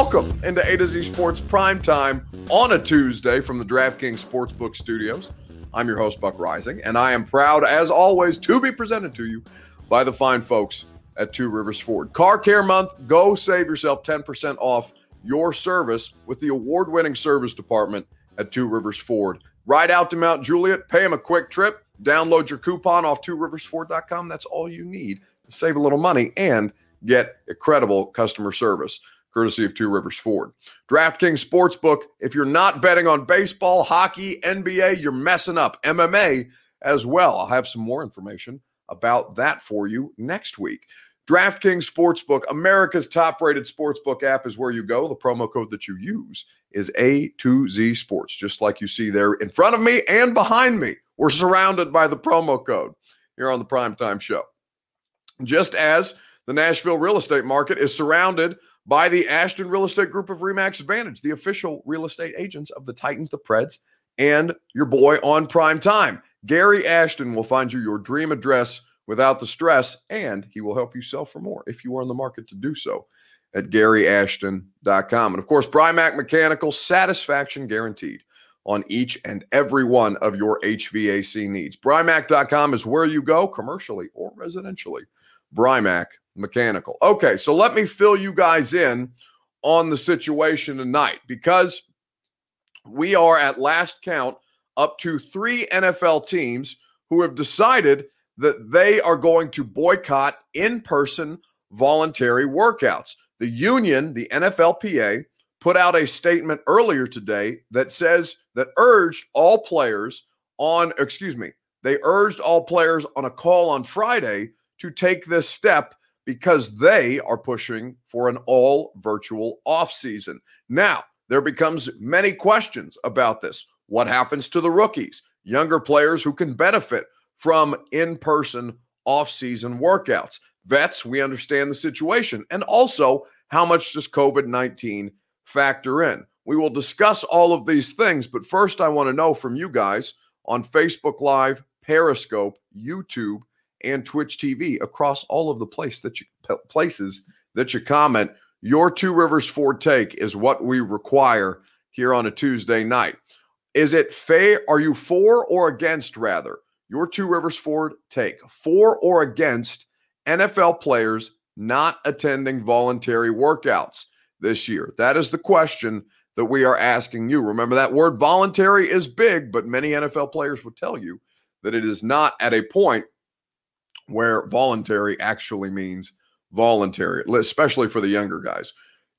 Welcome into A to Z Sports Prime Time on a Tuesday from the DraftKings Sportsbook Studios. I'm your host, Buck Reising, and I am proud, as always, to be presented to you by the fine folks at Two Rivers Ford. Car Care Month, go save yourself 10% off your service with the award winning service department at Two Rivers Ford. Ride out to Mount Juliet, pay them a quick trip, download your coupon off tworiversford.com. That's all you need to save a little money and get incredible customer service courtesy of Two Rivers Ford. DraftKings Sportsbook, if you're not betting on baseball, hockey, NBA, you're messing up. MMA as well. I'll have some more information about that for you next week. DraftKings Sportsbook, America's top rated sportsbook app, is where you go. The promo code that you use is A2Z Sports, just like you see there in front of me and behind me. We're surrounded by the promo code here on the Primetime Show. Just as the Nashville real estate market is surrounded by the Ashton Real Estate Group of Remax Advantage, the official real estate agents of the Titans, the Preds, and your boy on prime time. Gary Ashton will find you your dream address without the stress, and he will help you sell for more if you are in the market to do so at garyashton.com. And of course, Brymak Mechanical, satisfaction guaranteed on each and every one of your HVAC needs. Brymak.com is where you go commercially or residentially. Brymak mechanical. Okay, so let me fill you guys in on the situation tonight because we are at last count up to three NFL teams who have decided that they are going to boycott in person voluntary workouts. The union, the NFLPA, put out a statement earlier today that says that urged all players on, excuse me, they urged all players on a call on Friday to take this step because they are pushing for an all virtual offseason. Now, there becomes many questions about this. What happens to the rookies, younger players who can benefit from in-person off-season workouts? Vets, we understand the situation. And also, how much does COVID-19 factor in? We will discuss all of these things, but first I want to know from you guys on Facebook Live, Periscope, YouTube, and Twitch TV across all of the place that you places that you comment. Your Two Rivers Ford take is what we require here on a Tuesday night. Is it fair? Are you for or against, rather, your Two Rivers Ford take? For or against NFL players not attending voluntary workouts this year? That is the question that we are asking you. Remember, that word voluntary is big, but many NFL players would tell you that it is not at a point where voluntary actually means voluntary, especially for the younger guys.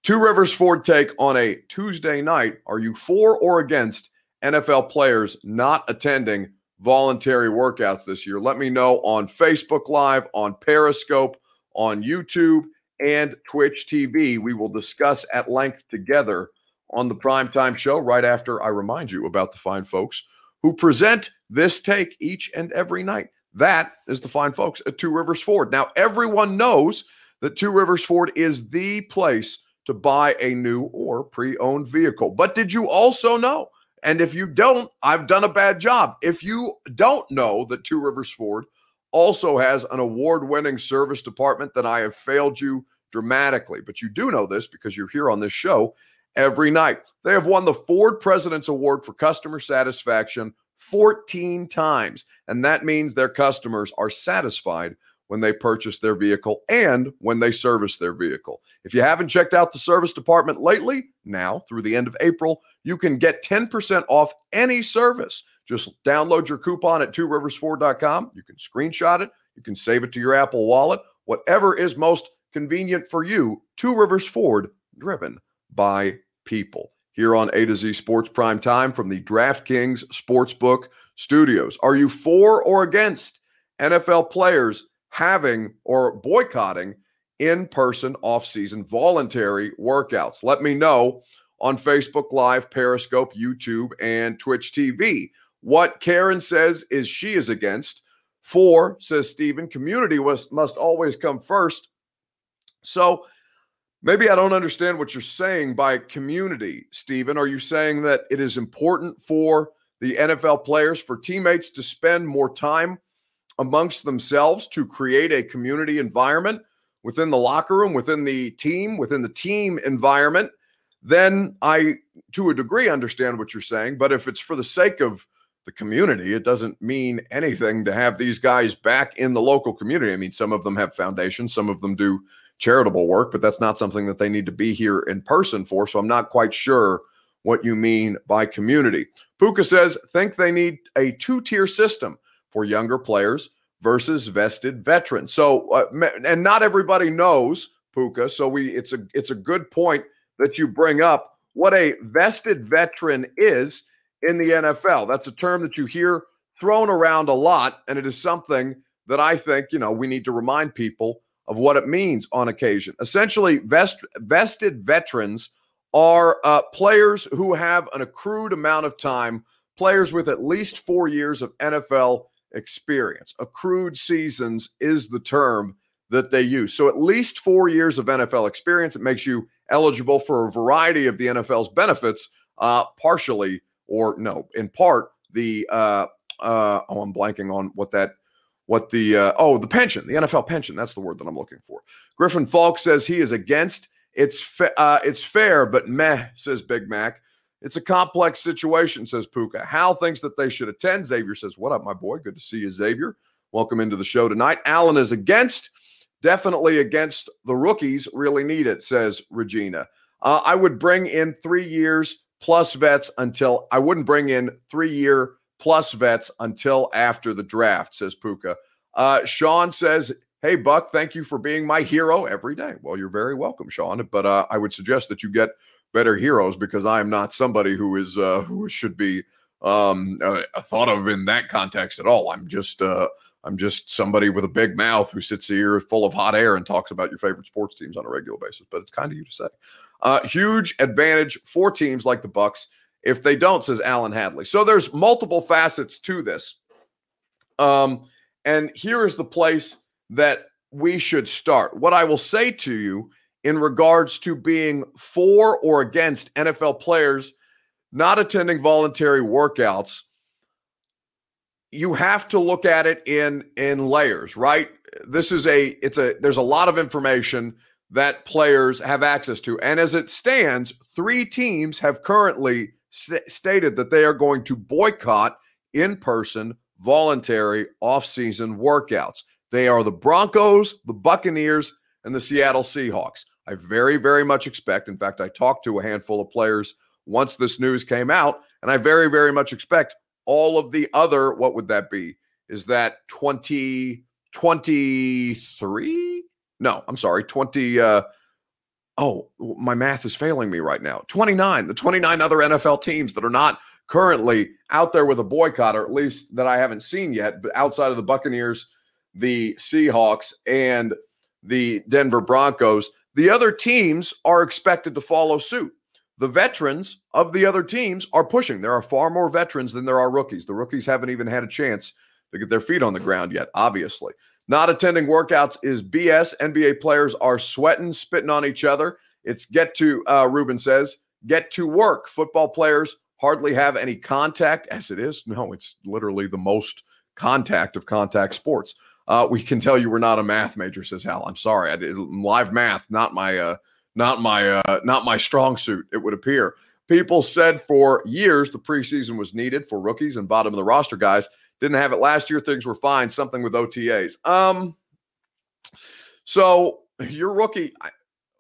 Two Rivers Ford take on a Tuesday night. Are you for or against NFL players not attending voluntary workouts this year? Let me know on Facebook Live, on Periscope, on YouTube, and Twitch TV. We will discuss at length together on the primetime show right after I remind you about the fine folks who present this take each and every night. That is the fine folks at Two Rivers Ford. Now, everyone knows that Two Rivers Ford is the place to buy a new or pre owned vehicle. But did you also know? And if you don't, I've done a bad job. If you don't know that Two Rivers Ford also has an award winning service department, then I have failed you dramatically. But you do know this because you're here on this show every night. They have won the Ford President's Award for customer satisfaction 14 times. And that means their customers are satisfied when they purchase their vehicle and when they service their vehicle. If you haven't checked out the service department lately, now through the end of April, you can get 10% off any service. Just download your coupon at tworiversford.com. You can screenshot it, you can save it to your Apple wallet, whatever is most convenient for you. Two Rivers Ford, driven by people here on A to Z Sports Prime Time from the DraftKings Sportsbook Studios. Are you for or against NFL players having or boycotting in person off-season voluntary workouts? Let me know on Facebook Live, Periscope, YouTube, and Twitch TV. What Karen says is she is against. For, says Stephen, community was, must always come first. So, Maybe I don't understand what you're saying by community, Stephen. Are you saying that it is important for the NFL players, for teammates to spend more time amongst themselves to create a community environment within the locker room, within the team, within the team environment? then I, to a degree, understand what you're saying. But if it's for the sake of the community, it doesn't mean anything to have these guys back in the local community. I mean, some of them have foundations, some of them do charitable work, but that's not something that they need to be here in person for. So I'm not quite sure what you mean by community. Puka says, think they need a two tier system for younger players versus vested veterans. So, uh, and not everybody knows Puka. So we, it's a, it's a good point that you bring up what a vested veteran is in the NFL. That's a term that you hear thrown around a lot, and it is something that I think you know we need to remind people of what it means on occasion. Essentially, vest, vested veterans are uh, players who have an accrued amount of time, players with at least four years of NFL experience. Accrued seasons is the term that they use. So, at least four years of NFL experience, it makes you eligible for a variety of the NFL's benefits, uh, partially or no, in part, the uh, uh, oh, I'm blanking on what that what the uh, oh the pension, the NFL pension. That's the word that I'm looking for. Griffin Falk says he is against. It's fa- uh, it's fair, but meh, says Big Mac. It's a complex situation, says Puka. Hal thinks that they should attend. Xavier says, "What up, my boy? Good to see you, Xavier. Welcome into the show tonight." Allen is against. Definitely against the rookies. Really need it, says Regina. Uh, I would bring in three years plus vets until I wouldn't bring in three year plus vets until after the draft, says Puka. Uh, Sean says, Hey, Buck, thank you for being my hero every day. Well, you're very welcome, Sean. But uh, I would suggest that you get better heroes because I am not somebody who is uh, who should be um, uh, thought of in that context at all. I'm just uh, I'm just somebody with a big mouth who sits here full of hot air and talks about your favorite sports teams on a regular basis. But it's kind of you to say. Uh, huge advantage for teams like the Bucks if they don't, says Alan Hadley. So there's multiple facets to this. Um, and here is the place that we should start. What I will say to you in regards to being for or against NFL players not attending voluntary workouts, you have to look at it in in layers, right? This is a it's a there's a lot of information that players have access to. And as it stands, three teams have currently st- stated that they are going to boycott in person, voluntary off-season workouts. They are the Broncos, the Buccaneers, and the Seattle Seahawks. I very, very much expect, in fact, I talked to a handful of players once this news came out, and I very, very much expect all of the other, what would that be? Is that 2023? No, I'm sorry, 20. Uh, oh, my math is failing me right now. 29, the 29 other NFL teams that are not currently out there with a boycott, or at least that I haven't seen yet, but outside of the Buccaneers, the Seahawks, and the Denver Broncos, the other teams are expected to follow suit. The veterans of the other teams are pushing. There are far more veterans than there are rookies. The rookies haven't even had a chance to get their feet on the ground yet, obviously. Not attending workouts is BS. NBA players are sweating, spitting on each other. It's get to, uh, Ruben says, get to work. Football players hardly have any contact, as it is. No, it's literally the most contact of contact sports. Uh, we can tell you we're not a math major, says Hal. I'm sorry. I did live math, not my, uh, not my, uh, not my strong suit. It would appear. People said for years the preseason was needed for rookies and bottom of the roster guys. Didn't have it last year. Things were fine. Something with OTAs. Um, so your rookie,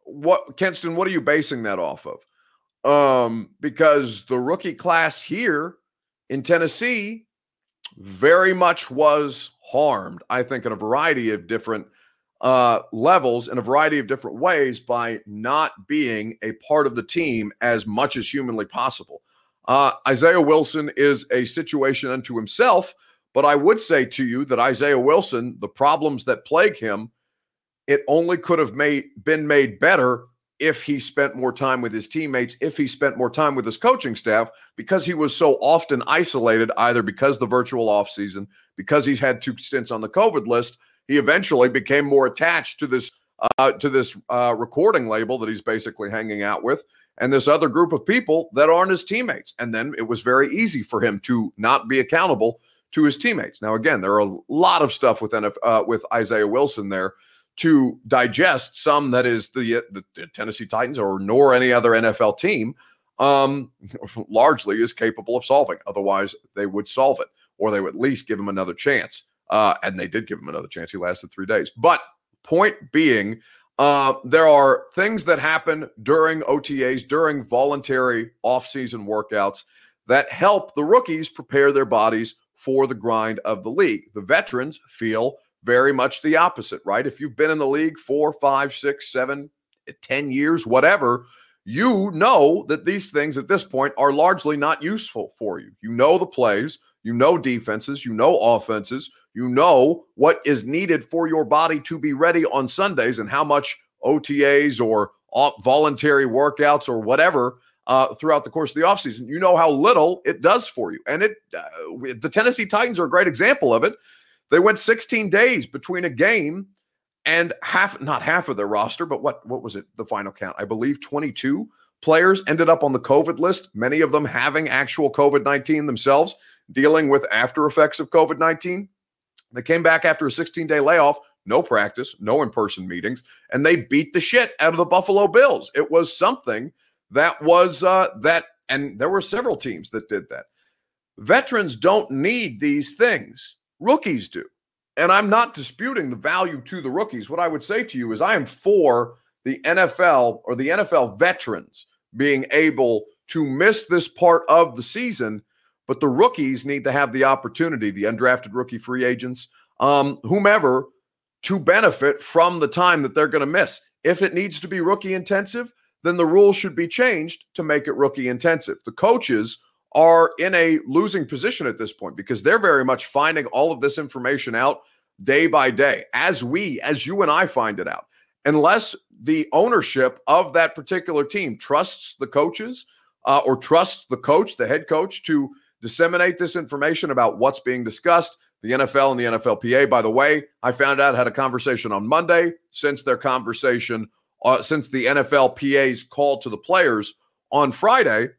what Kenston? What are you basing that off of? Um, because the rookie class here in Tennessee very much was harmed. I think in a variety of different uh, levels in a variety of different ways by not being a part of the team as much as humanly possible. Uh, Isaiah Wilson is a situation unto himself but I would say to you that Isaiah Wilson, the problems that plague him, it only could have made been made better if he spent more time with his teammates, if he spent more time with his coaching staff, because he was so often isolated, either because the virtual offseason, because he's had two stints on the COVID list, he eventually became more attached to this uh, to this uh, recording label that he's basically hanging out with, and this other group of people that aren't his teammates. And then it was very easy for him to not be accountable to his teammates. Now, again, there are a lot of stuff with NF, uh, with Isaiah Wilson there to digest some that is the, the, the Tennessee Titans or nor any other NFL team um, largely is capable of solving. Otherwise, they would solve it or they would at least give him another chance. Uh, and they did give him another chance. He lasted three days. But point being, uh, there are things that happen during OTAs, during voluntary off-season workouts that help the rookies prepare their bodies for the grind of the league. The veterans feel very much the opposite, right? If you've been in the league four, five, six, seven, eh, ten years, whatever, you know that these things at this point are largely not useful for you. You know the plays, you know defenses, you know offenses, you know what is needed for your body to be ready on Sundays and how much OTAs or uh, voluntary workouts or whatever uh, throughout the course of the offseason. You know how little it does for you. And it uh, the Tennessee Titans are a great example of it. They went 16 days between a game and half not half of their roster, but what what was it the final count? I believe 22 players ended up on the COVID list, many of them having actual COVID-19 themselves, dealing with after effects of COVID-19. They came back after a 16-day layoff, no practice, no in-person meetings, and they beat the shit out of the Buffalo Bills. It was something that was uh that and there were several teams that did that. Veterans don't need these things. Rookies do. And I'm not disputing the value to the rookies. What I would say to you is I am for the NFL or the NFL veterans being able to miss this part of the season, but the rookies need to have the opportunity, the undrafted rookie free agents, um, whomever, to benefit from the time that they're going to miss. If it needs to be rookie intensive, then the rules should be changed to make it rookie intensive. The coaches are in a losing position at this point because they're very much finding all of this information out day by day as we, as you and I find it out. Unless the ownership of that particular team trusts the coaches uh, or trusts the coach, the head coach, to disseminate this information about what's being discussed. The NFL and the NFLPA, by the way, I found out had a conversation on Monday since their conversation, uh, since the NFLPA's call to the players on Friday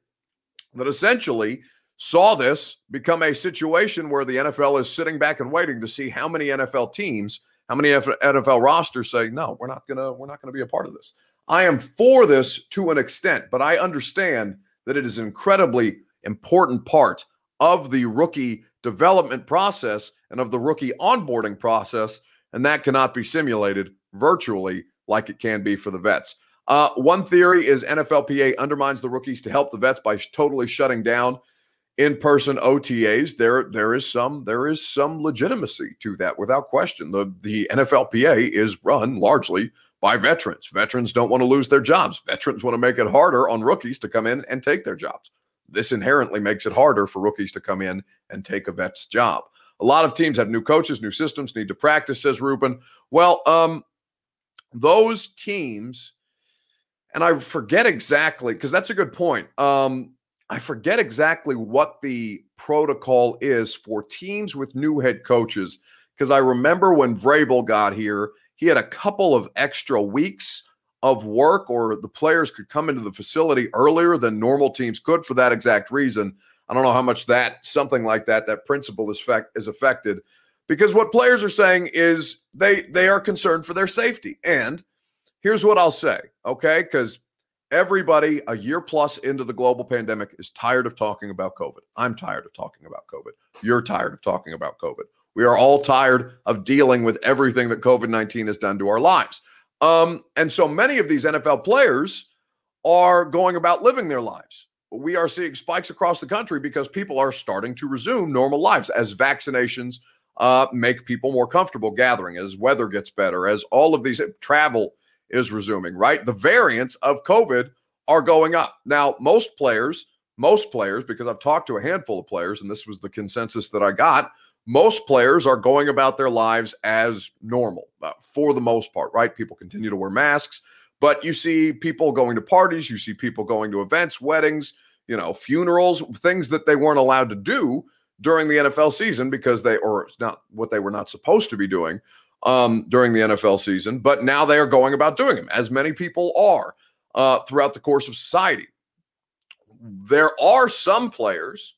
that essentially saw this become a situation where the NFL is sitting back and waiting to see how many NFL teams, how many NFL rosters say, "No, we're not going to we're not going to be a part of this." I am for this to an extent, but I understand that it is an incredibly important part of the rookie development process and of the rookie onboarding process, and that cannot be simulated virtually like it can be for the vets. Uh, one theory is NFLPA undermines the rookies to help the vets by totally shutting down in-person OTAs. There, there is some, there is some legitimacy to that, without question. The the NFLPA is run largely by veterans. Veterans don't want to lose their jobs. Veterans want to make it harder on rookies to come in and take their jobs. This inherently makes it harder for rookies to come in and take a vet's job. A lot of teams have new coaches, new systems, need to practice, says Ruben. Well, um, those teams and I forget exactly because that's a good point. Um, I forget exactly what the protocol is for teams with new head coaches because I remember when Vrabel got here, he had a couple of extra weeks of work, or the players could come into the facility earlier than normal teams could for that exact reason. I don't know how much that something like that that principle is fact is affected because what players are saying is they they are concerned for their safety and here's what I'll say, okay? Because everybody a year plus into the global pandemic is tired of talking about COVID. I'm tired of talking about COVID. You're tired of talking about COVID. We are all tired of dealing with everything that COVID 19 has done to our lives. Um, and so many of these NFL players are going about living their lives. We are seeing spikes across the country because people are starting to resume normal lives as vaccinations uh, make people more comfortable gathering, as weather gets better, as all of these travel is resuming, right? The variants of COVID are going up. Now, most players, most players, because I've talked to a handful of players, and this was the consensus that I got, most players are going about their lives as normal uh, for the most part, right? People continue to wear masks, but you see people going to parties, you see people going to events, weddings, you know, funerals, things that they weren't allowed to do during the NFL season because they, or not what they were not supposed to be doing um, during the NFL season, but now they are going about doing them, as many people are uh, throughout the course of society. There are some players,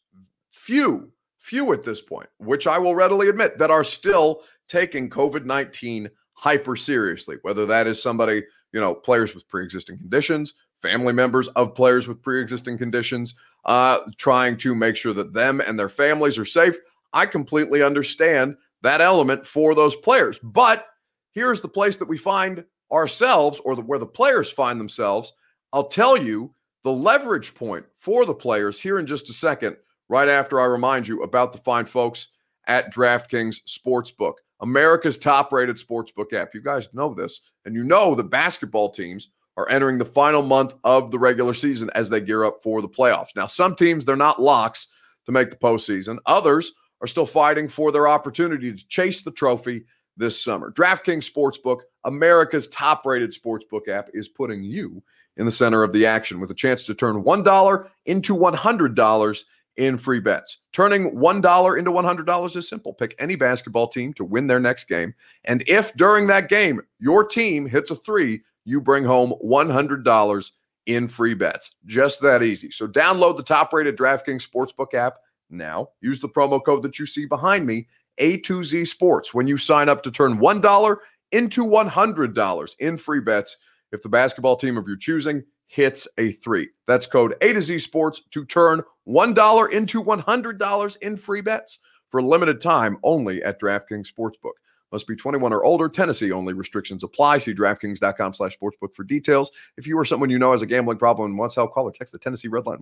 few, few at this point, which I will readily admit, that are still taking COVID 19 hyper seriously, whether that is somebody, you know, players with pre existing conditions, family members of players with pre existing conditions, uh, trying to make sure that them and their families are safe. I completely understand that element for those players. But here's the place that we find ourselves or the, where the players find themselves. I'll tell you the leverage point for the players here in just a second, right after I remind you about the fine folks at DraftKings Sportsbook, America's top rated sportsbook app. You guys know this, and you know the basketball teams are entering the final month of the regular season as they gear up for the playoffs. Now, some teams, they're not locks to make the postseason, others are still fighting for their opportunity to chase the trophy this summer. DraftKings Sportsbook, America's top rated sportsbook app, is putting you in the center of the action with a chance to turn $1 into $100 in free bets. Turning $1 into $100 is simple. Pick any basketball team to win their next game. And if during that game your team hits a three, you bring home $100 in free bets. Just that easy. So download the top rated DraftKings Sportsbook app now. Use the promo code that you see behind me, A2Z Sports, when you sign up to turn $1 into $100 in free bets if the basketball team of your choosing hits a three. That's code A to Z Sports to turn $1 into $100 in free bets for a limited time only at DraftKings Sportsbook. Must be 21 or older. Tennessee only. Restrictions apply. See DraftKings.com slash sportsbook for details. If you or someone you know has a gambling problem and wants help, call or text the Tennessee Red Line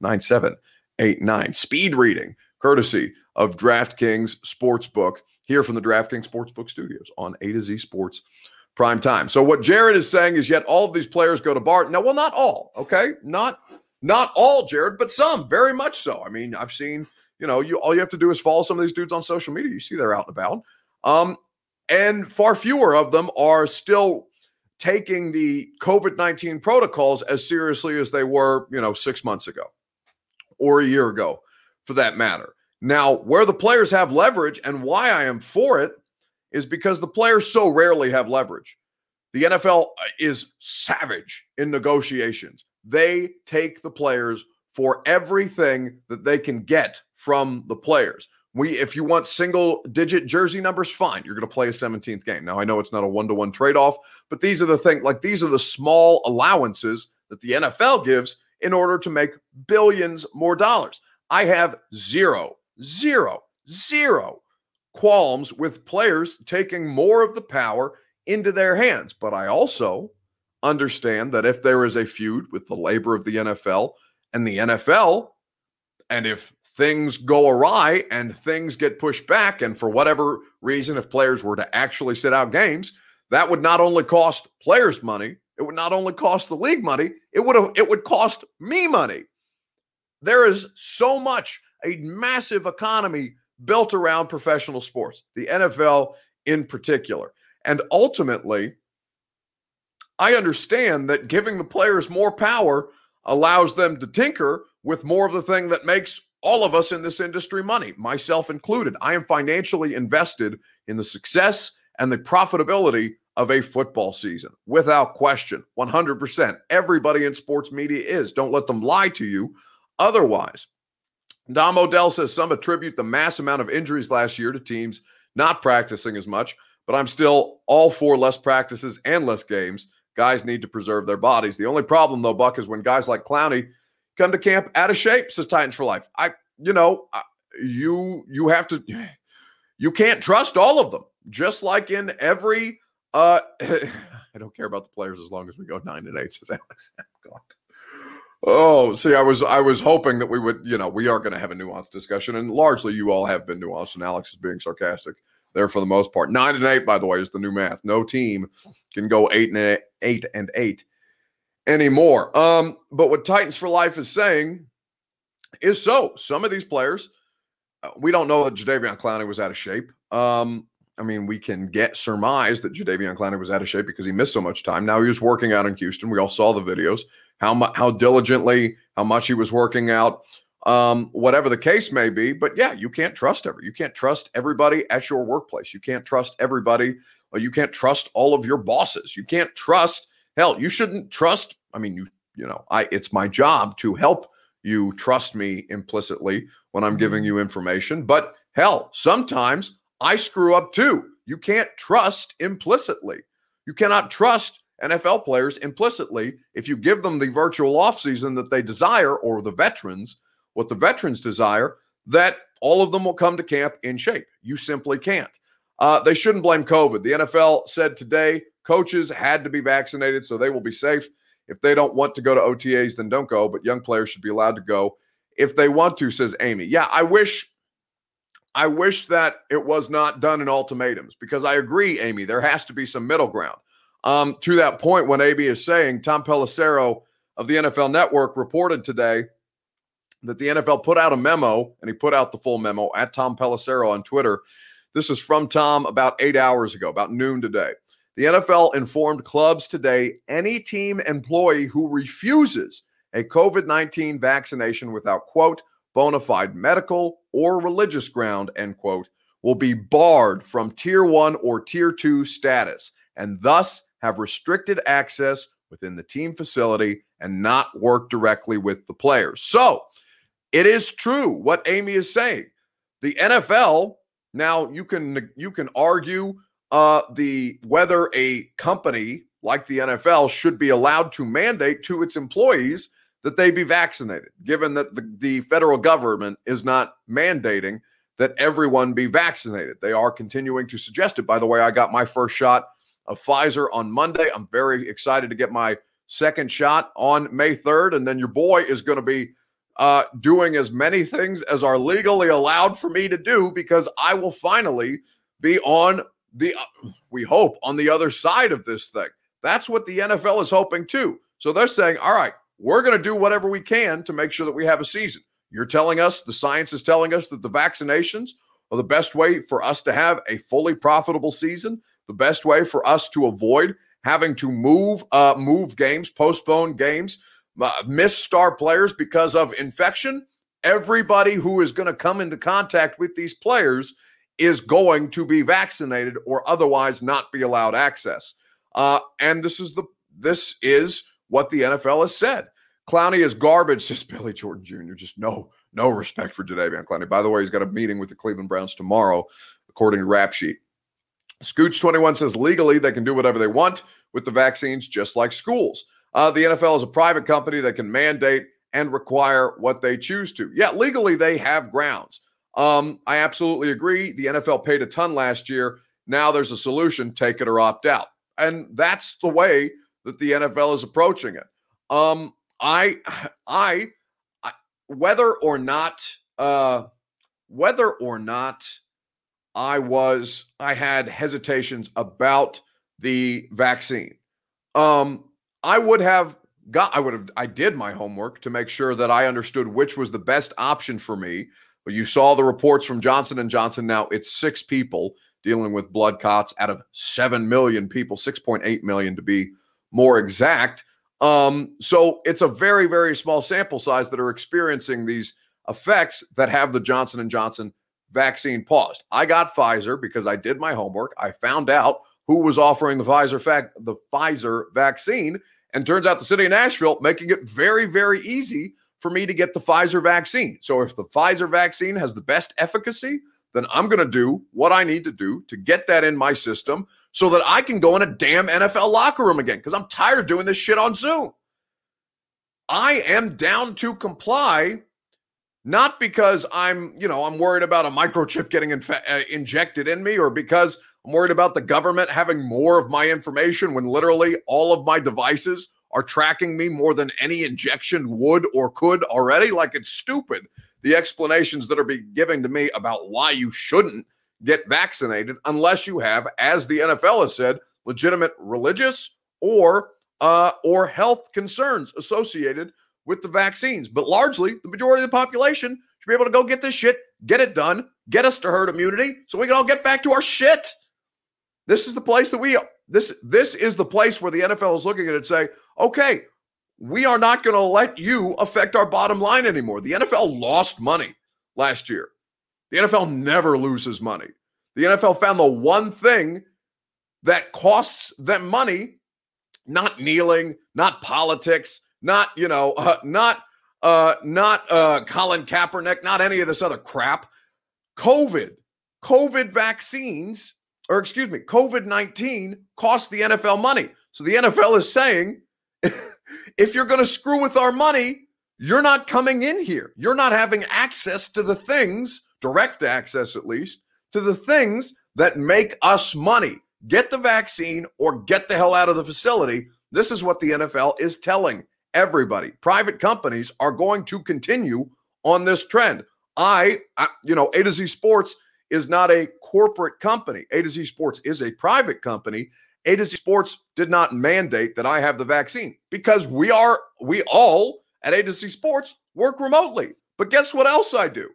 1-800-889-9789. Speed reading, courtesy of DraftKings Sportsbook, here from the DraftKings Sportsbook studios on A to Z Sports prime time. So what Jared is saying is yet all of these players go to Barton. Now, well, not all, okay? Not not all, Jared, but some, very much so. I mean, I've seen, you know, you all you have to do is follow some of these dudes on social media. You see they're out and about. Um, and far fewer of them are still taking the COVID 19 protocols as seriously as they were, you know, six months ago or a year ago, for that matter. Now, where the players have leverage and why I am for it is because the players so rarely have leverage. The NFL uh, is savage in negotiations. They take the players for everything that they can get from the players. We, if you want single digit jersey numbers, fine. You're going to play a 17th game. Now, I know it's not a one to one trade off, but these are the things like these are the small allowances that the NFL gives in order to make billions more dollars. I have zero, zero, zero qualms with players taking more of the power into their hands. But I also understand that if there is a feud with the labor of the NFL and the NFL, and if things go awry and things get pushed back, and for whatever reason, if players were to actually sit out games, that would not only cost players money, it would not only cost the league money, it would have, it would cost me money. There is so much, a massive economy built around professional sports, the NFL in particular. And ultimately, I understand that giving the players more power allows them to tinker with more of the thing that makes all of us in this industry money, myself included. I am financially invested in the success and the profitability of a football season without question. 100%. Everybody in sports media is. Don't let them lie to you otherwise. Dom Odell says some attribute the mass amount of injuries last year to teams not practicing as much, but I'm still all for less practices and less games. Guys need to preserve their bodies. The only problem, though, Buck, is when guys like Clowney come to camp out of shape, says Titans for life. I, you know, you you have to, you can't trust all of them. Just like in every, uh I don't care about the players as long as we go nine and eight, says Alex. God. Oh, see, I was I was hoping that we would, you know, we are going to have a nuanced discussion, and largely you all have been nuanced, and Alex is being sarcastic there for the most part. Nine and eight, by the way, is the new math. No team can go eight and eight, eight and eight anymore. Um, but what Titans for Life is saying is so. Some of these players, uh, we don't know that Jadeveon Clowney was out of shape. Um, I mean, we can get surmise that Jadeveon Clowney was out of shape because he missed so much time. Now he was working out in Houston. We all saw the videos how mu- how diligently, how much he was working out, um, whatever the case may be. But yeah, you can't trust every you can't trust everybody at your workplace. You can't trust everybody. You can't trust all of your bosses. You can't trust. Hell, you shouldn't trust. I mean, you you know, I it's my job to help you trust me implicitly when I'm giving mm-hmm. you information. But hell, sometimes I screw up too. You can't trust implicitly. You cannot trust NFL players implicitly if you give them the virtual offseason that they desire or the veterans, what the veterans desire, that all of them will come to camp in shape. You simply can't. Uh, they shouldn't blame COVID. The NFL said today coaches had to be vaccinated, so they will be safe. If they don't want to go to OTAs, then don't go, but young players should be allowed to go if they want to, says Amy. Yeah, I wish I wish that it was not done in ultimatums because I agree, Amy, there has to be some middle ground. Um, to that point, when AB is saying, Tom Pelissero of the NFL Network reported today that the NFL put out a memo, and he put out the full memo at Tom Pelissero on Twitter. This is from Tom about eight hours ago, about noon today. The NFL informed clubs today any team employee who refuses a COVID 19 vaccination without, quote, bona fide medical or religious ground, end quote, will be barred from tier one or tier two status and thus have restricted access within the team facility and not work directly with the players. So it is true what Amy is saying. The NFL now you can you can argue uh, the whether a company like the NFL should be allowed to mandate to its employees that they be vaccinated, given that the, the federal government is not mandating that everyone be vaccinated. They are continuing to suggest it. By the way, I got my first shot of Pfizer on Monday. I'm very excited to get my second shot on May 3rd. And then your boy is going to be uh, doing as many things as are legally allowed for me to do because I will finally be on the, uh, we hope, on the other side of this thing. That's what the NFL is hoping too. So they're saying, all right, we're going to do whatever we can to make sure that we have a season. You're telling us, the science is telling us that the vaccinations are the best way for us to have a fully profitable season, the best way for us to avoid having to move uh, move games, postpone games, uh, miss star players because of infection. Everybody who is going to come into contact with these players is going to be vaccinated or otherwise not be allowed access. Uh, and this is the this is what the NFL has said. Clowney is garbage, says Billy Jordan Jr. Just no, no respect for Jadeveon Clowney. By the way, he's got a meeting with the Cleveland Browns tomorrow, according to Rap Sheet. Scooch21 says legally they can do whatever they want with the vaccines, just like schools. Uh, the NFL is a private company that can mandate and require what they choose to. Yeah, legally they have grounds. Um, I absolutely agree. The NFL paid a ton last year. Now there's a solution: take it or opt out, and that's the way that the NFL is approaching it. Um, I, I, I, whether or not, uh, whether or not I was, I had hesitations about the vaccine. Um, I would have got, I would have, I did my homework to make sure that I understood which was the best option for me. But you saw the reports from Johnson and Johnson. Now it's six people dealing with blood clots out of seven million people, six point eight million to be more exact. Um, so it's a very, very small sample size that are experiencing these effects that have the Johnson and Johnson vaccine paused. I got Pfizer because I did my homework. I found out who was offering the Pfizer fact the Pfizer vaccine, and turns out the city of Nashville making it very, very easy for me to get the Pfizer vaccine. So if the Pfizer vaccine has the best efficacy, then I'm going to do what I need to do to get that in my system so that I can go in a damn NFL locker room again because I'm tired of doing this shit on Zoom. I am down to comply, not because I'm, you know, I'm worried about a microchip getting uh, injected in me or because I'm worried about the government having more of my information when literally all of my devices are tracking me more than any injection would or could already. Like it's stupid. The explanations that are being given to me about why you shouldn't get vaccinated unless you have, as the NFL has said, legitimate religious or uh, or health concerns associated with the vaccines. But largely, the majority of the population should be able to go get this shit, get it done, get us to herd immunity, so we can all get back to our shit. This is the place that we this this is the place where the NFL is looking at it and say, okay, we are not going to let you affect our bottom line anymore. The NFL lost money last year. The NFL never loses money. The NFL found the one thing that costs them money, not kneeling, not politics, not, you know, uh, not uh not uh Colin Kaepernick, not any of this other crap. COVID. COVID vaccines or excuse me, COVID 19 cost the NFL money. So the NFL is saying, if you're going to screw with our money, you're not coming in here. You're not having access to the things, direct access at least, to the things that make us money. Get the vaccine or get the hell out of the facility. This is what the NFL is telling everybody. Private companies are going to continue on this trend. I, I, you know, A to Z Sports is not a corporate company. A to Z Sports is a private company. A to Z Sports did not mandate that I have the vaccine because we are, we all at A to Z Sports work remotely. But guess what else I do?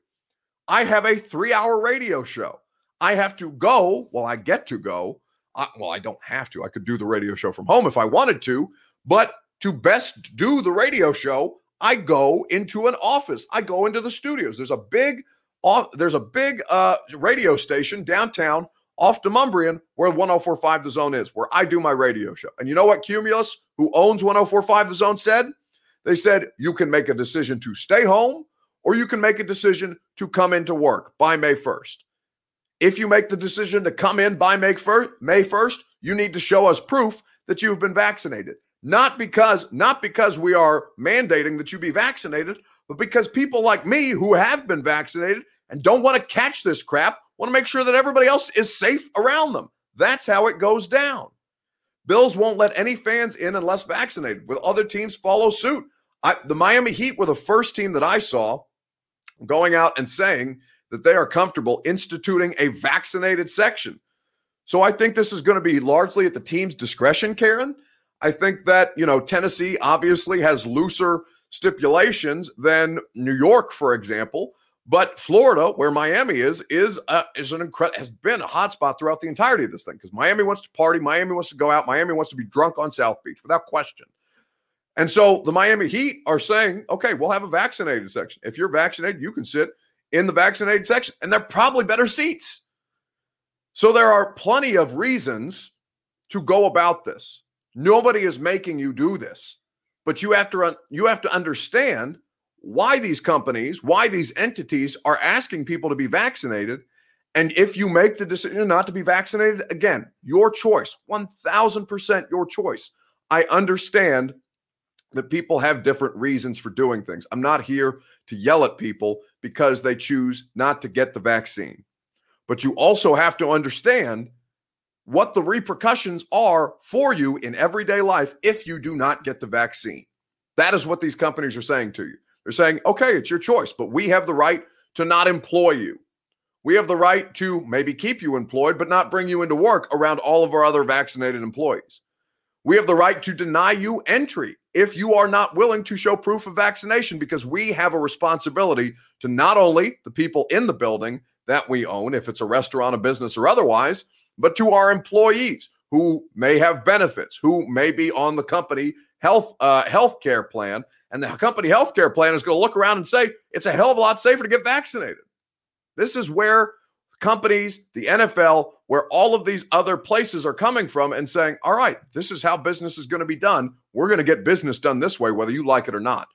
I have a three hour radio show. I have to go, well, I get to go. I, well, I don't have to. I could do the radio show from home if I wanted to, but to best do the radio show, I go into an office. I go into the studios. There's a big there's a big uh, radio station downtown off Demonbreun where 1045 The Zone is, where I do my radio show. And you know what Cumulus, who owns 1045 The Zone, said? They said you can make a decision to stay home or you can make a decision to come into work by May 1st. If you make the decision to come in by May 1st, May 1st, you need to show us proof that you've been vaccinated. Not because not because we are mandating that you be vaccinated, but because people like me who have been vaccinated and don't want to catch this crap want to make sure that everybody else is safe around them. That's how it goes down. Bills won't let any fans in unless vaccinated. Will other teams follow suit? I, the Miami Heat were the first team that I saw going out and saying that they are comfortable instituting a vaccinated section. So I think this is going to be largely at the team's discretion, Karen. I think that, you know, Tennessee obviously has looser stipulations than New York, for example. But Florida, where Miami is, is uh, is an has been a hotspot throughout the entirety of this thing because Miami wants to party, Miami wants to go out, Miami wants to be drunk on South Beach without question. And so the Miami Heat are saying, okay, we'll have a vaccinated section. If you're vaccinated, you can sit in the vaccinated section, and they're probably better seats. So there are plenty of reasons to go about this. Nobody is making you do this, but you have to you have to understand why these companies, why these entities are asking people to be vaccinated. And if you make the decision not to be vaccinated, again, your choice, 1000% your choice. I understand that people have different reasons for doing things. I'm not here to yell at people because they choose not to get the vaccine. But you also have to understand what the repercussions are for you in everyday life if you do not get the vaccine. That is what these companies are saying to you. They're saying, okay, it's your choice, but we have the right to not employ you. We have the right to maybe keep you employed, but not bring you into work around all of our other vaccinated employees. We have the right to deny you entry if you are not willing to show proof of vaccination because we have a responsibility to not only the people in the building that we own, if it's a restaurant, a business, or otherwise, but to our employees who may have benefits, who may be on the company health uh, health care plan, and the company health care plan is going to look around and say it's a hell of a lot safer to get vaccinated. This is where companies, the NFL, where all of these other places are coming from and saying, all right, this is how business is going to be done. We're going to get business done this way, whether you like it or not.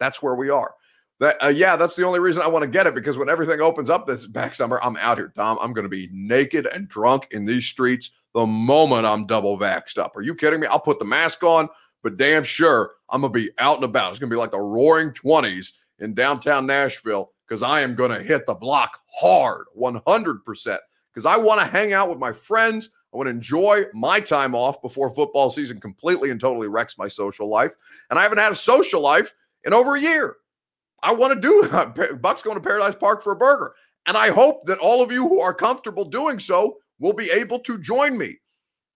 That's where we are. That uh, yeah, that's the only reason I want to get it because when everything opens up this back summer, I'm out here, Tom. I'm going to be naked and drunk in these streets the moment I'm double vaxxed up. Are you kidding me? I'll put the mask on, but damn sure I'm going to be out and about. It's going to be like the roaring 20s in downtown Nashville because I am going to hit the block hard 100% because I want to hang out with my friends. I want to enjoy my time off before football season completely and totally wrecks my social life. And I haven't had a social life in over a year. I want to do Buck's going to Paradise Park for a burger. And I hope that all of you who are comfortable doing so will be able to join me.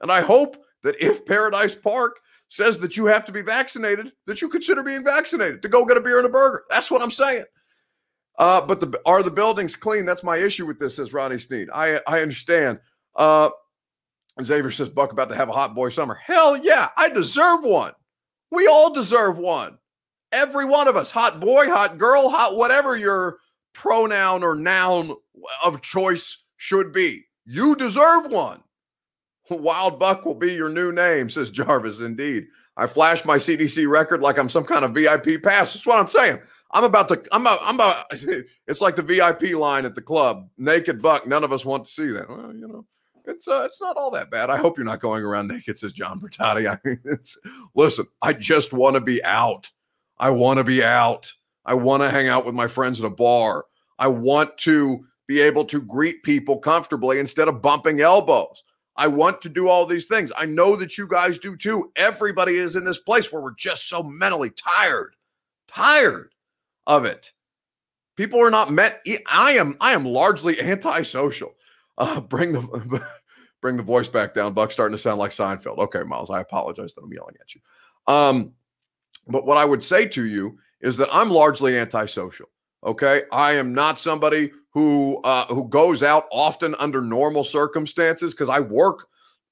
And I hope that if Paradise Park says that you have to be vaccinated, that you consider being vaccinated to go get a beer and a burger. That's what I'm saying. Uh, but the, are the buildings clean? That's my issue with this, says Ronnie Sneed. I, I understand. Uh, Xavier says, Buck about to have a hot boy summer. Hell yeah, I deserve one. We all deserve one. Every one of us, hot boy, hot girl, hot whatever your pronoun or noun of choice should be. You deserve one. Wild Buck will be your new name, says Jarvis. Indeed. I flash my CDC record like I'm some kind of VIP pass. That's what I'm saying. I'm about to, I'm about, I'm about, it's like the VIP line at the club. Naked Buck. None of us want to see that. Well, you know, It's uh, it's not all that bad. I hope you're not going around naked, says John Bertotti. I mean, it's listen. I just want to be out. I want to be out. I want to hang out with my friends at a bar. I want to be able to greet people comfortably instead of bumping elbows. I want to do all these things. I know that you guys do too. Everybody is in this place where we're just so mentally tired, tired of it. People are not met. I am. I am largely antisocial. Uh, bring the bring the voice back down. Buck starting to sound like Seinfeld. Okay, Miles. I apologize that I'm yelling at you. Um, but what I would say to you is that I'm largely antisocial. Okay, I am not somebody who uh, who goes out often under normal circumstances because I work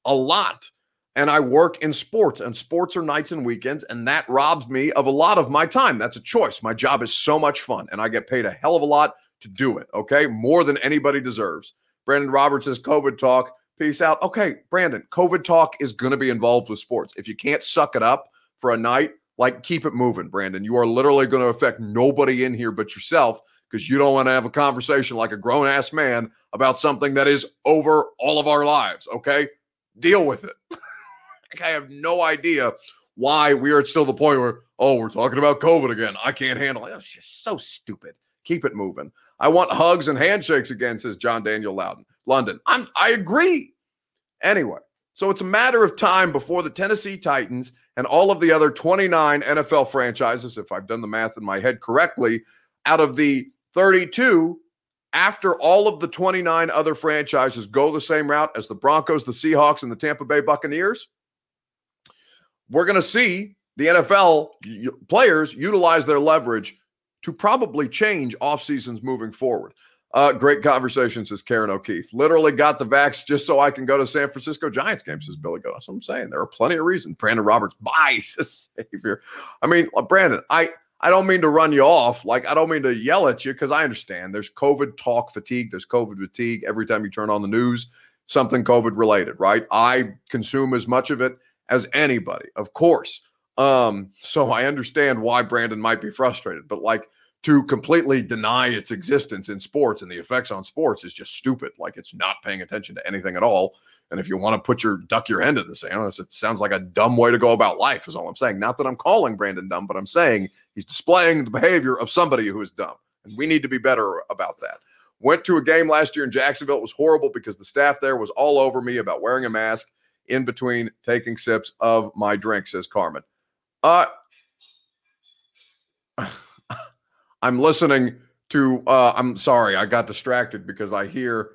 a lot and I work in sports, and sports are nights and weekends, and that robs me of a lot of my time. That's a choice. My job is so much fun, and I get paid a hell of a lot to do it. Okay, more than anybody deserves. Brandon Roberts says COVID talk. Peace out. Okay, Brandon, COVID talk is going to be involved with sports. If you can't suck it up for a night, like keep it moving, Brandon. You are literally going to affect nobody in here but yourself because you don't want to have a conversation like a grown ass man about something that is over all of our lives. Okay. Deal with it. I have no idea why we are still the point where, oh, we're talking about COVID again. I can't handle it. It's just so stupid. Keep it moving. I want hugs and handshakes again, says John Daniel Loudon. London. I'm I agree. Anyway, so it's a matter of time before the Tennessee Titans and all of the other 29 NFL franchises, if I've done the math in my head correctly, out of the 32 after all of the 29 other franchises go the same route as the Broncos, the Seahawks, and the Tampa Bay Buccaneers, we're going to see the NFL players utilize their leverage to probably change off seasons moving forward. Uh, great conversation, says Karen O'Keefe. Literally got the vax just so I can go to San Francisco Giants game, says Billy Go. That's what I'm saying. There are plenty of reasons. Brandon Roberts, bye, savior. I mean, uh, Brandon, I I don't mean to run you off. Like, I don't mean to yell at you because I understand there's COVID talk fatigue. There's COVID fatigue every time you turn on the news, something COVID related, right? I consume as much of it as anybody, of course. Um, so I understand why Brandon might be frustrated, but like to completely deny its existence in sports and the effects on sports is just stupid. Like it's not paying attention to anything at all. And if you want to put your duck your end in the sand, it sounds like a dumb way to go about life, is all I'm saying. Not that I'm calling Brandon dumb, but I'm saying he's displaying the behavior of somebody who is dumb. And we need to be better about that. Went to a game last year in Jacksonville. It was horrible because the staff there was all over me about wearing a mask in between taking sips of my drink, says Carmen. Uh I'm listening to uh I'm sorry, I got distracted because I hear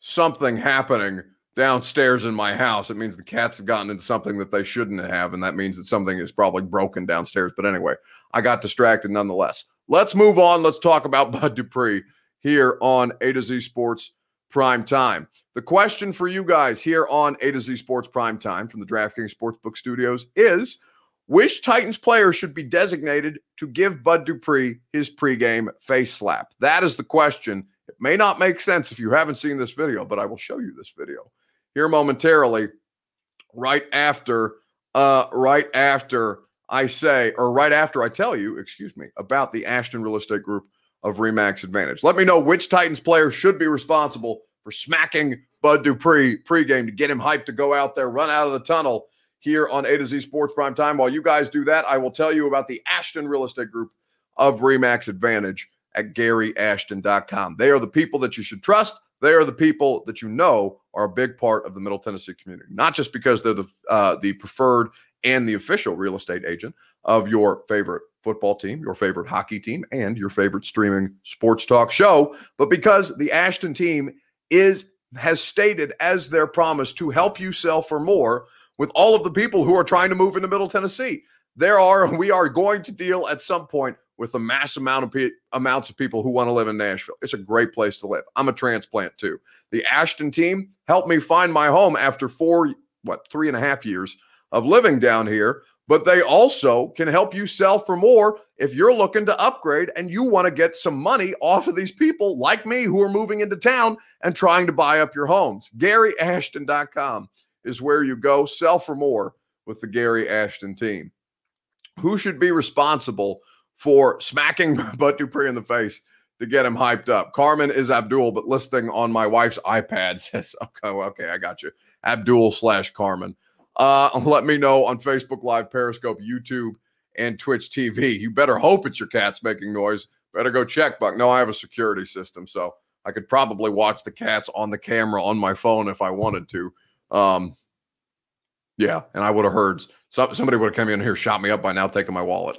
something happening downstairs in my house. It means the cats have gotten into something that they shouldn't have, and that means that something is probably broken downstairs. But anyway, I got distracted nonetheless. Let's move on. Let's talk about Bud Dupree here on A to Z Sports Prime Time. The question for you guys here on A to Z Sports Prime Time from the DraftKings Sportsbook Studios is which Titans player should be designated to give Bud Dupree his pregame face slap? That is the question. It may not make sense if you haven't seen this video, but I will show you this video here momentarily, right after, uh, right after I say, or right after I tell you, excuse me, about the Ashton Real Estate Group of Remax Advantage. Let me know which Titans player should be responsible for smacking Bud Dupree pregame to get him hyped to go out there, run out of the tunnel here on A to Z Sports Prime Time. While you guys do that, I will tell you about the Ashton Real Estate Group of Remax Advantage at GaryAshton.com. They are the people that you should trust. They are the people that you know are a big part of the Middle Tennessee community, not just because they're the uh, the preferred and the official real estate agent of your favorite football team, your favorite hockey team, and your favorite streaming sports talk show, but because the Ashton team is has stated as their promise to help you sell for more with all of the people who are trying to move into Middle Tennessee. There are we are going to deal at some point with a mass amount of pe- amounts of people who want to live in Nashville. It's a great place to live. I'm a transplant too. The Ashton team helped me find my home after four, what, three and a half years of living down here. But they also can help you sell for more if you're looking to upgrade and you want to get some money off of these people like me who are moving into town and trying to buy up your homes. GaryAshton.com is where you go. Sell for more with the Gary Ashton team. Who should be responsible for smacking Bud Dupree in the face to get him hyped up. Carmen is Abdul, but listing on my wife's iPad says, okay, okay, I got you. Abdul slash Carmen. Uh, let me know on Facebook Live, Periscope, YouTube, and Twitch TV. You better hope it's your cats making noise. Better go check, Buck. No, I have a security system, so I could probably watch the cats on the camera on my phone if I wanted to. Um, yeah, and I would have heard some, somebody would have come in here, shot me up by now, taking my wallet.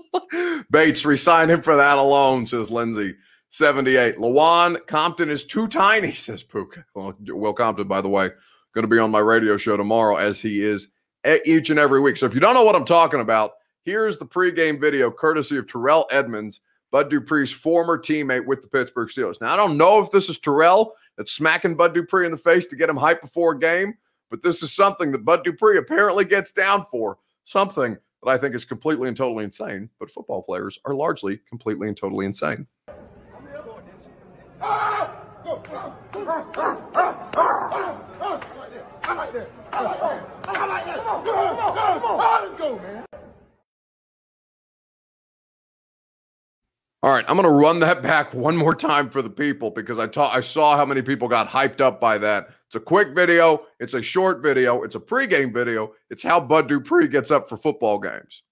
Bates, resign him for that alone, says Lindsay. 78. Lewan Compton is too tiny, says Pook. Well, Will Compton, by the way, going to be on my radio show tomorrow, as he is each and every week. So if you don't know what I'm talking about, here's the pregame video courtesy of Terrell Edmunds, Bud Dupree's former teammate with the Pittsburgh Steelers. Now, I don't know if this is Terrell that's smacking Bud Dupree in the face to get him hyped before a game, but this is something that Bud Dupree apparently gets down for. Something that I think is completely and totally insane, but football players are largely completely and totally insane. All right, I'm going to run that back one more time for the people because I ta- I saw how many people got hyped up by that. It's a quick video, it's a short video, it's a pregame video. It's how Bud Dupree gets up for football games.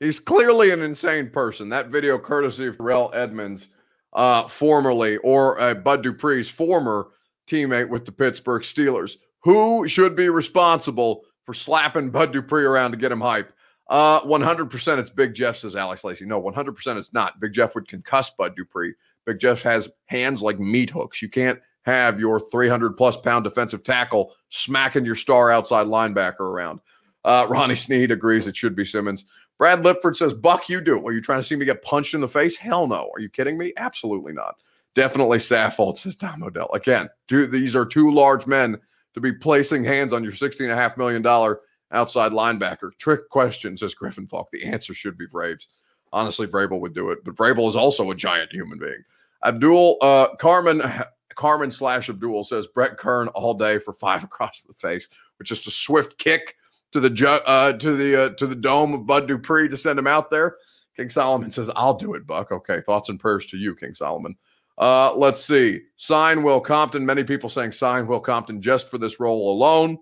He's clearly an insane person. That video, courtesy of Terrell Edmunds, uh, formerly, or uh, Bud Dupree's former teammate with the Pittsburgh Steelers. Who should be responsible for slapping Bud Dupree around to get him hype? Uh, 100% it's Big Jeff, says Alex Lacey. No, 100% it's not. Big Jeff would concuss Bud Dupree. Big Jeff has hands like meat hooks. You can't have your 300 plus pound defensive tackle smacking your star outside linebacker around. Uh, Ronnie Sneed agrees it should be Simmons. Brad Lipford says, Buck, you do. Are you trying to see me get punched in the face? Hell no. Are you kidding me? Absolutely not. Definitely Saffold, says Tom Odell. Again, these are two large men to be placing hands on your $16.5 million outside linebacker. Trick question, says Griffin Falk. The answer should be Vrabes. Honestly, Vrabel would do it, but Vrabel is also a giant human being. Abdul uh, Carmen Carmen slash Abdul says Brett Kern all day for five across the face, which is a swift kick to the uh, to the uh, to the dome of Bud Dupree to send him out there. King Solomon says, "I'll do it, Buck." Okay, thoughts and prayers to you, King Solomon. Uh, let's see. Sign Will Compton. Many people saying sign Will Compton just for this role alone.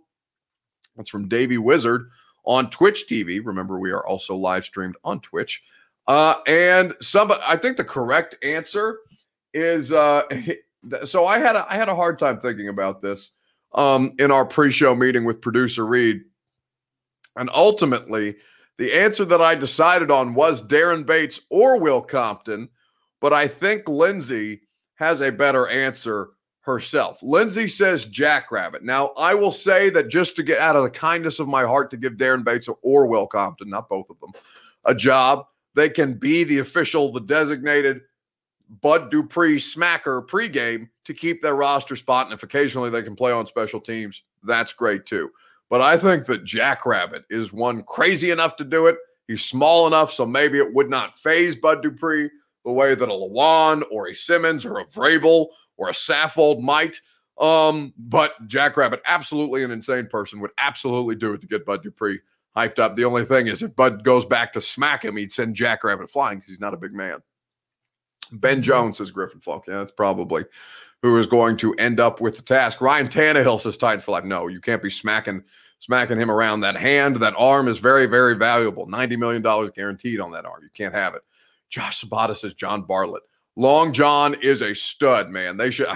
That's from Davey Wizard on Twitch TV. Remember, we are also live streamed on Twitch. Uh, and some, I think the correct answer is uh, so I had a, I had a hard time thinking about this um, in our pre-show meeting with producer Reed, and ultimately the answer that I decided on was Daren Bates or Will Compton, but I think Lindsay has a better answer herself. Lindsay says Jackrabbit. Now I will say that just to get out of the kindness of my heart to give Daren Bates or Will Compton, not both of them, a job, they can be the official, the designated Bud Dupree smacker pregame to keep their roster spot. And if occasionally they can play on special teams, that's great too. But I think that Jackrabbit is one crazy enough to do it. He's small enough, so maybe it would not phase Bud Dupree the way that a Lewan or a Simmons or a Vrabel or a Saffold might. Um, but Jackrabbit, absolutely an insane person, would absolutely do it to get Bud Dupree hyped up. The only thing is, if Bud goes back to smack him, he'd send Jackrabbit flying because he's not a big man. Ben mm-hmm. Jones says Griffin Falk. Yeah, that's probably who is going to end up with the task. Ryan Tannehill says Titan for life. No, you can't be smacking smacking him around. That hand, that arm is very, very valuable. $90 million guaranteed on that arm. You can't have it. Josh Sabata says John Bartlett. Long John is a stud, man. They should.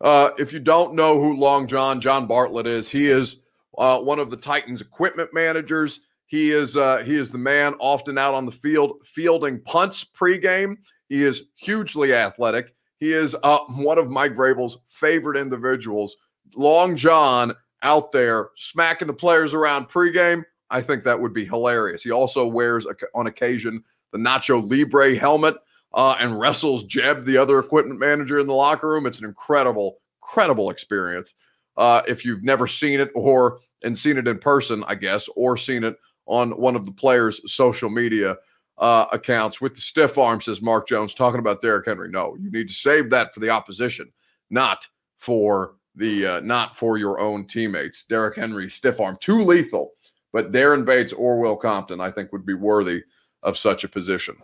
uh, if you don't know who Long John, John Bartlett is, he is uh, one of the Titans equipment managers. He is uh, he is the man often out on the field fielding punts pregame. He is hugely athletic. He is uh, one of Mike Vrabel's favorite individuals. Long John out there smacking the players around pregame. I think that would be hilarious. He also wears on occasion the Nacho Libre helmet uh, and wrestles Jeb, the other equipment manager in the locker room. It's an incredible, incredible experience. Uh, if you've never seen it or and seen it in person, I guess, or seen it on one of the players' social media. Uh, accounts with the stiff arm, says Mark Jones, talking about Derrick Henry. No, you need to save that for the opposition, not for the uh, not for your own teammates. Derrick Henry, stiff arm, too lethal. But Daren Bates or Will Compton, I think, would be worthy of such a position.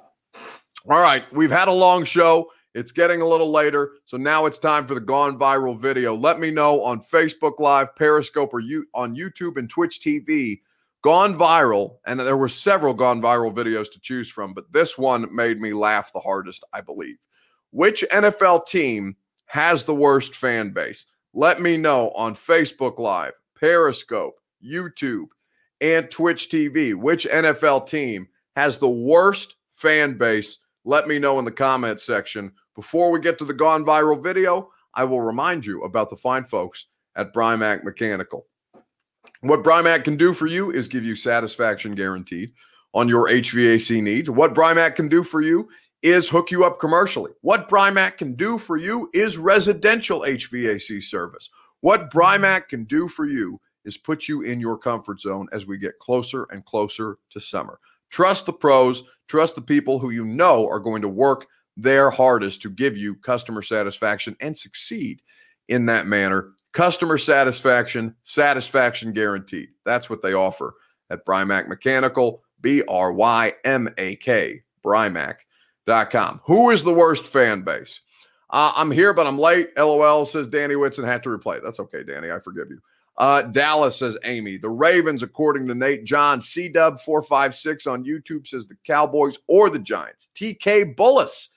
All right, we've had a long show. It's getting a little later, so now it's time for the gone viral video. Let me know on Facebook Live, Periscope, or you on YouTube and Twitch TV gone viral, and there were several gone viral videos to choose from, but this one made me laugh the hardest, I believe. Which NFL team has the worst fan base? Let me know on Facebook Live, Periscope, YouTube, and Twitch TV. Which NFL team has the worst fan base? Let me know in the comment section. Before we get to the gone viral video, I will remind you about the fine folks at Brymak Mechanical. What Brymak can do for you is give you satisfaction guaranteed on your HVAC needs. What Brymak can do for you is hook you up commercially. What Brymak can do for you is residential HVAC service. What Brymak can do for you is put you in your comfort zone as we get closer and closer to summer. Trust the pros, trust the people who you know are going to work their hardest to give you customer satisfaction and succeed in that manner Customer satisfaction, satisfaction guaranteed. That's what they offer at Brymak Mechanical, B R Y M A K, Brymak.com. Who is the worst fan base? Uh, I'm here, but I'm late. LOL says Danny Whitson had to replay. That's okay, Danny. I forgive you. Uh, Dallas says Amy. The Ravens, according to Nate John, C Dub 456 on YouTube says the Cowboys or the Giants. TK Bullis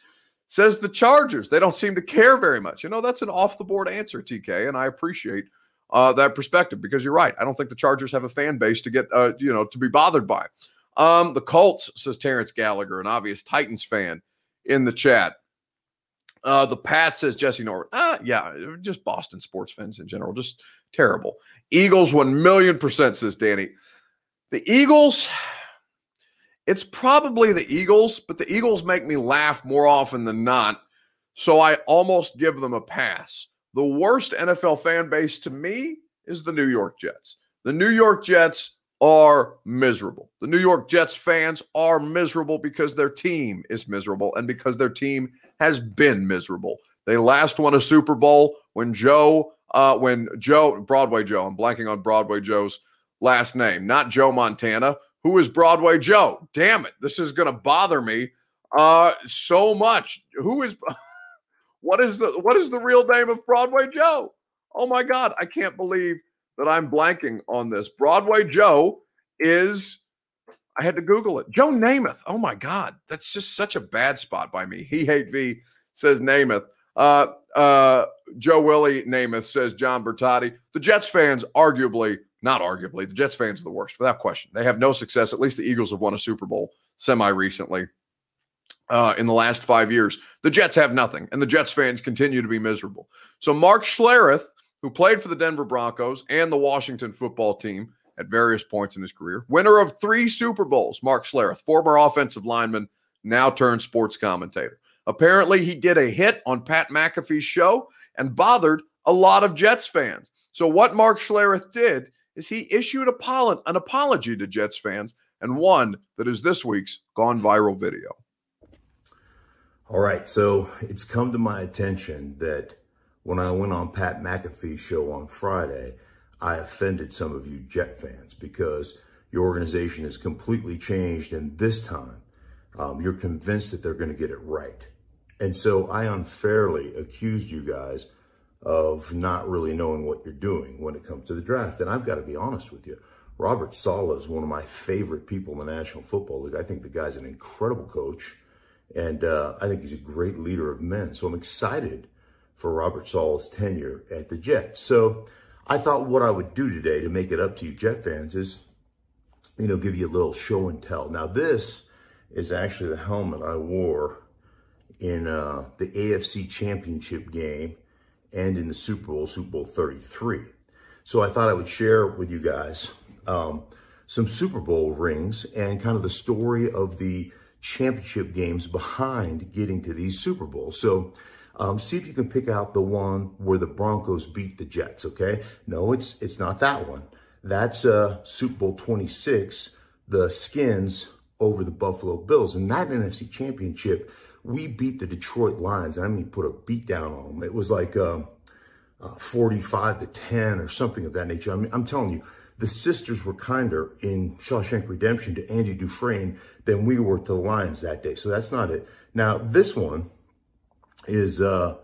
says the Chargers. They don't seem to care very much. You know, that's an off the board answer, TK, and I appreciate uh, that perspective because you're right. I don't think the Chargers have a fan base to get, uh, you know, to be bothered by. Um, the Colts, says Terrence Gallagher, an obvious Titans fan in the chat. Uh, the Pat says Jesse Norwood. Uh, yeah, just Boston sports fans in general, just terrible. Eagles, 1 million percent, says Danny. The Eagles, it's probably the Eagles, but the Eagles make me laugh more often than not. So I almost give them a pass. The worst NFL fan base to me is the New York Jets. The New York Jets are miserable. The New York Jets fans are miserable because their team is miserable and because their team has been miserable. They last won a Super Bowl when Joe, uh, when Joe, Broadway Joe, I'm blanking on Broadway Joe's last name, not Joe Montana, who is Broadway Joe? Damn it, this is going to bother me uh, so much. Who is what is the what is the real name of Broadway Joe? Oh my God, I can't believe that I'm blanking on this. Broadway Joe is. I had to Google it. Joe Namath. Oh my God, that's just such a bad spot by me. He hate V says Namath. Uh, uh, Joe Willie Namath says John Bertotti. The Jets fans arguably not arguably, the Jets fans are the worst without question. They have no success. At least the Eagles have won a Super Bowl semi recently uh, in the last five years. The Jets have nothing, and the Jets fans continue to be miserable. So, Mark Schlereth, who played for the Denver Broncos and the Washington football team at various points in his career, winner of three Super Bowls, Mark Schlereth, former offensive lineman, now turned sports commentator. Apparently, he did a hit on Pat McAfee's show and bothered a lot of Jets fans. So, what Mark Schlereth did is he issued an apology to Jets fans and one that is this week's gone viral video. All right, so it's come to my attention that when I went on Pat McAfee's show on Friday, I offended some of you Jet fans because your organization has completely changed, and this time um, you're convinced that they're going to get it right. And so I unfairly accused you guys of not really knowing what you're doing when it comes to the draft. And I've got to be honest with you. Robert Saleh is one of my favorite people in the National Football League. I think the guy's an incredible coach, and uh, I think he's a great leader of men. So I'm excited for Robert Saleh's tenure at the Jets. So I thought what I would do today to make it up to you Jet fans is, you know, give you a little show and tell. Now this is actually the helmet I wore in uh, the AFC Championship game and in the Super Bowl, Super Bowl 33. So I thought I would share with you guys um, some Super Bowl rings and kind of the story of the championship games behind getting to these Super Bowls. So um, see if you can pick out the one where the Broncos beat the Jets. Okay, no, it's it's not that one. That's uh, Super Bowl 26. The Skins over the Buffalo Bills. And that NFC championship, we beat the Detroit Lions. I mean, put a beat down on them. It was like uh, uh, 45 to 10 or something of that nature. I mean, I'm telling you, the sisters were kinder in Shawshank Redemption to Andy Dufresne than we were to the Lions that day. So that's not it. Now, this one is uh,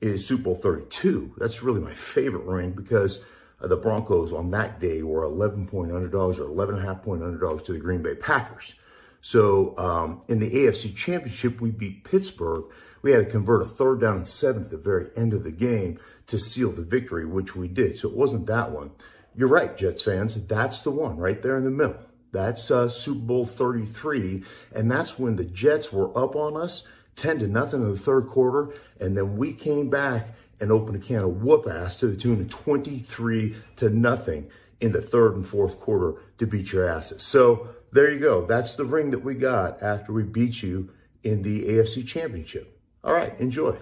is Super Bowl 32. That's really my favorite ring because uh, the Broncos on that day were 11 point underdogs or 11 and a half point underdogs to the Green Bay Packers. So um, in the AFC Championship, we beat Pittsburgh. We had to convert a third down and seven at the very end of the game to seal the victory, which we did. So it wasn't that one. You're right, Jets fans. That's the one right there in the middle. That's uh, Super Bowl 33. And that's when the Jets were up on us 10 to nothing in the third quarter. And then we came back and opened a can of whoop ass to the tune of 23 to nothing in the third and fourth quarter to beat your asses. So there you go. That's the ring that we got after we beat you in the AFC Championship. All right, enjoy.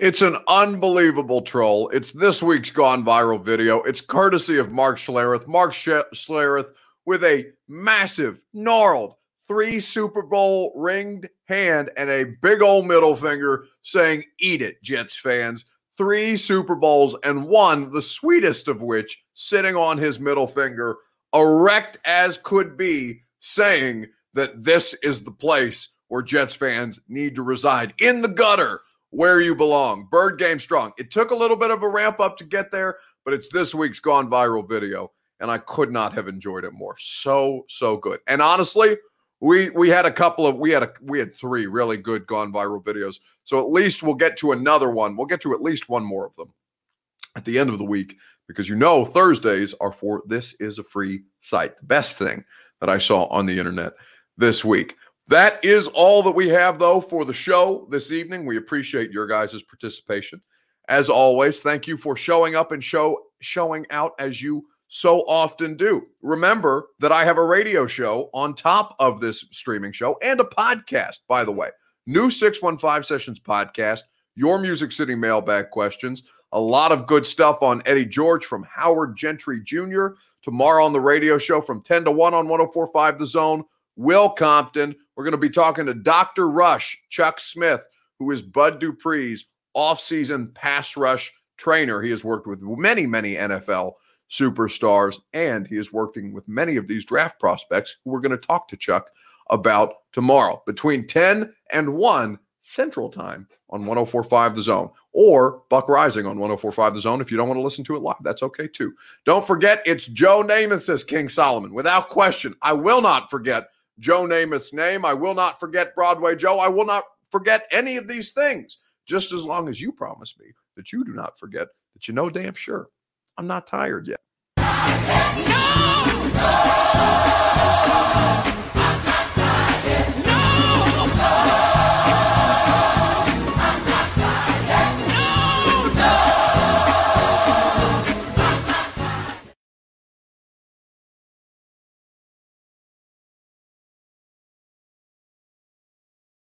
It's an unbelievable troll. It's this week's Gone Viral video. It's courtesy of Mark Schlereth. Mark Schlereth with a massive, gnarled, three Super Bowl ringed hand and a big old middle finger saying, Eat it, Jets fans. Three Super Bowls and one, the sweetest of which, sitting on his middle finger, erect as could be, saying that this is the place where Jets fans need to reside in the gutter where you belong. Bird game strong. It took a little bit of a ramp up to get there, but it's this week's gone viral video, and I could not have enjoyed it more. So, so good. And honestly, we we had a couple of we had a we had three really good gone viral videos. So at least we'll get to another one. We'll get to at least one more of them at the end of the week because you know Thursdays are for this is a free site. The best thing that I saw on the internet this week. That is all that we have though for the show this evening. We appreciate your guys' participation. As always, thank you for showing up and show showing out as you so often do. Remember that I have a radio show on top of this streaming show and a podcast, by the way. New 615 Sessions podcast, your Music City mailbag questions, a lot of good stuff on Eddie George from Howard Gentry Jr. Tomorrow on the radio show from 10 to 1 on 1045 The Zone, Will Compton. We're going to be talking to Dr. Rush, Chuck Smith, who is Bud Dupree's offseason pass rush trainer. He has worked with many, many NFL superstars, and he is working with many of these draft prospects who we're going to talk to Chuck about tomorrow between 10 and 1 Central Time on 1045 The Zone or Buck Reising on 1045 The Zone. If you don't want to listen to it live, that's okay too. Don't forget, it's Joe Namath, says King Solomon. Without question, I will not forget Joe Namath's name. I will not forget Broadway Joe. I will not forget any of these things, just as long as you promise me that you do not forget that you know damn sure I'm not tired yet. No!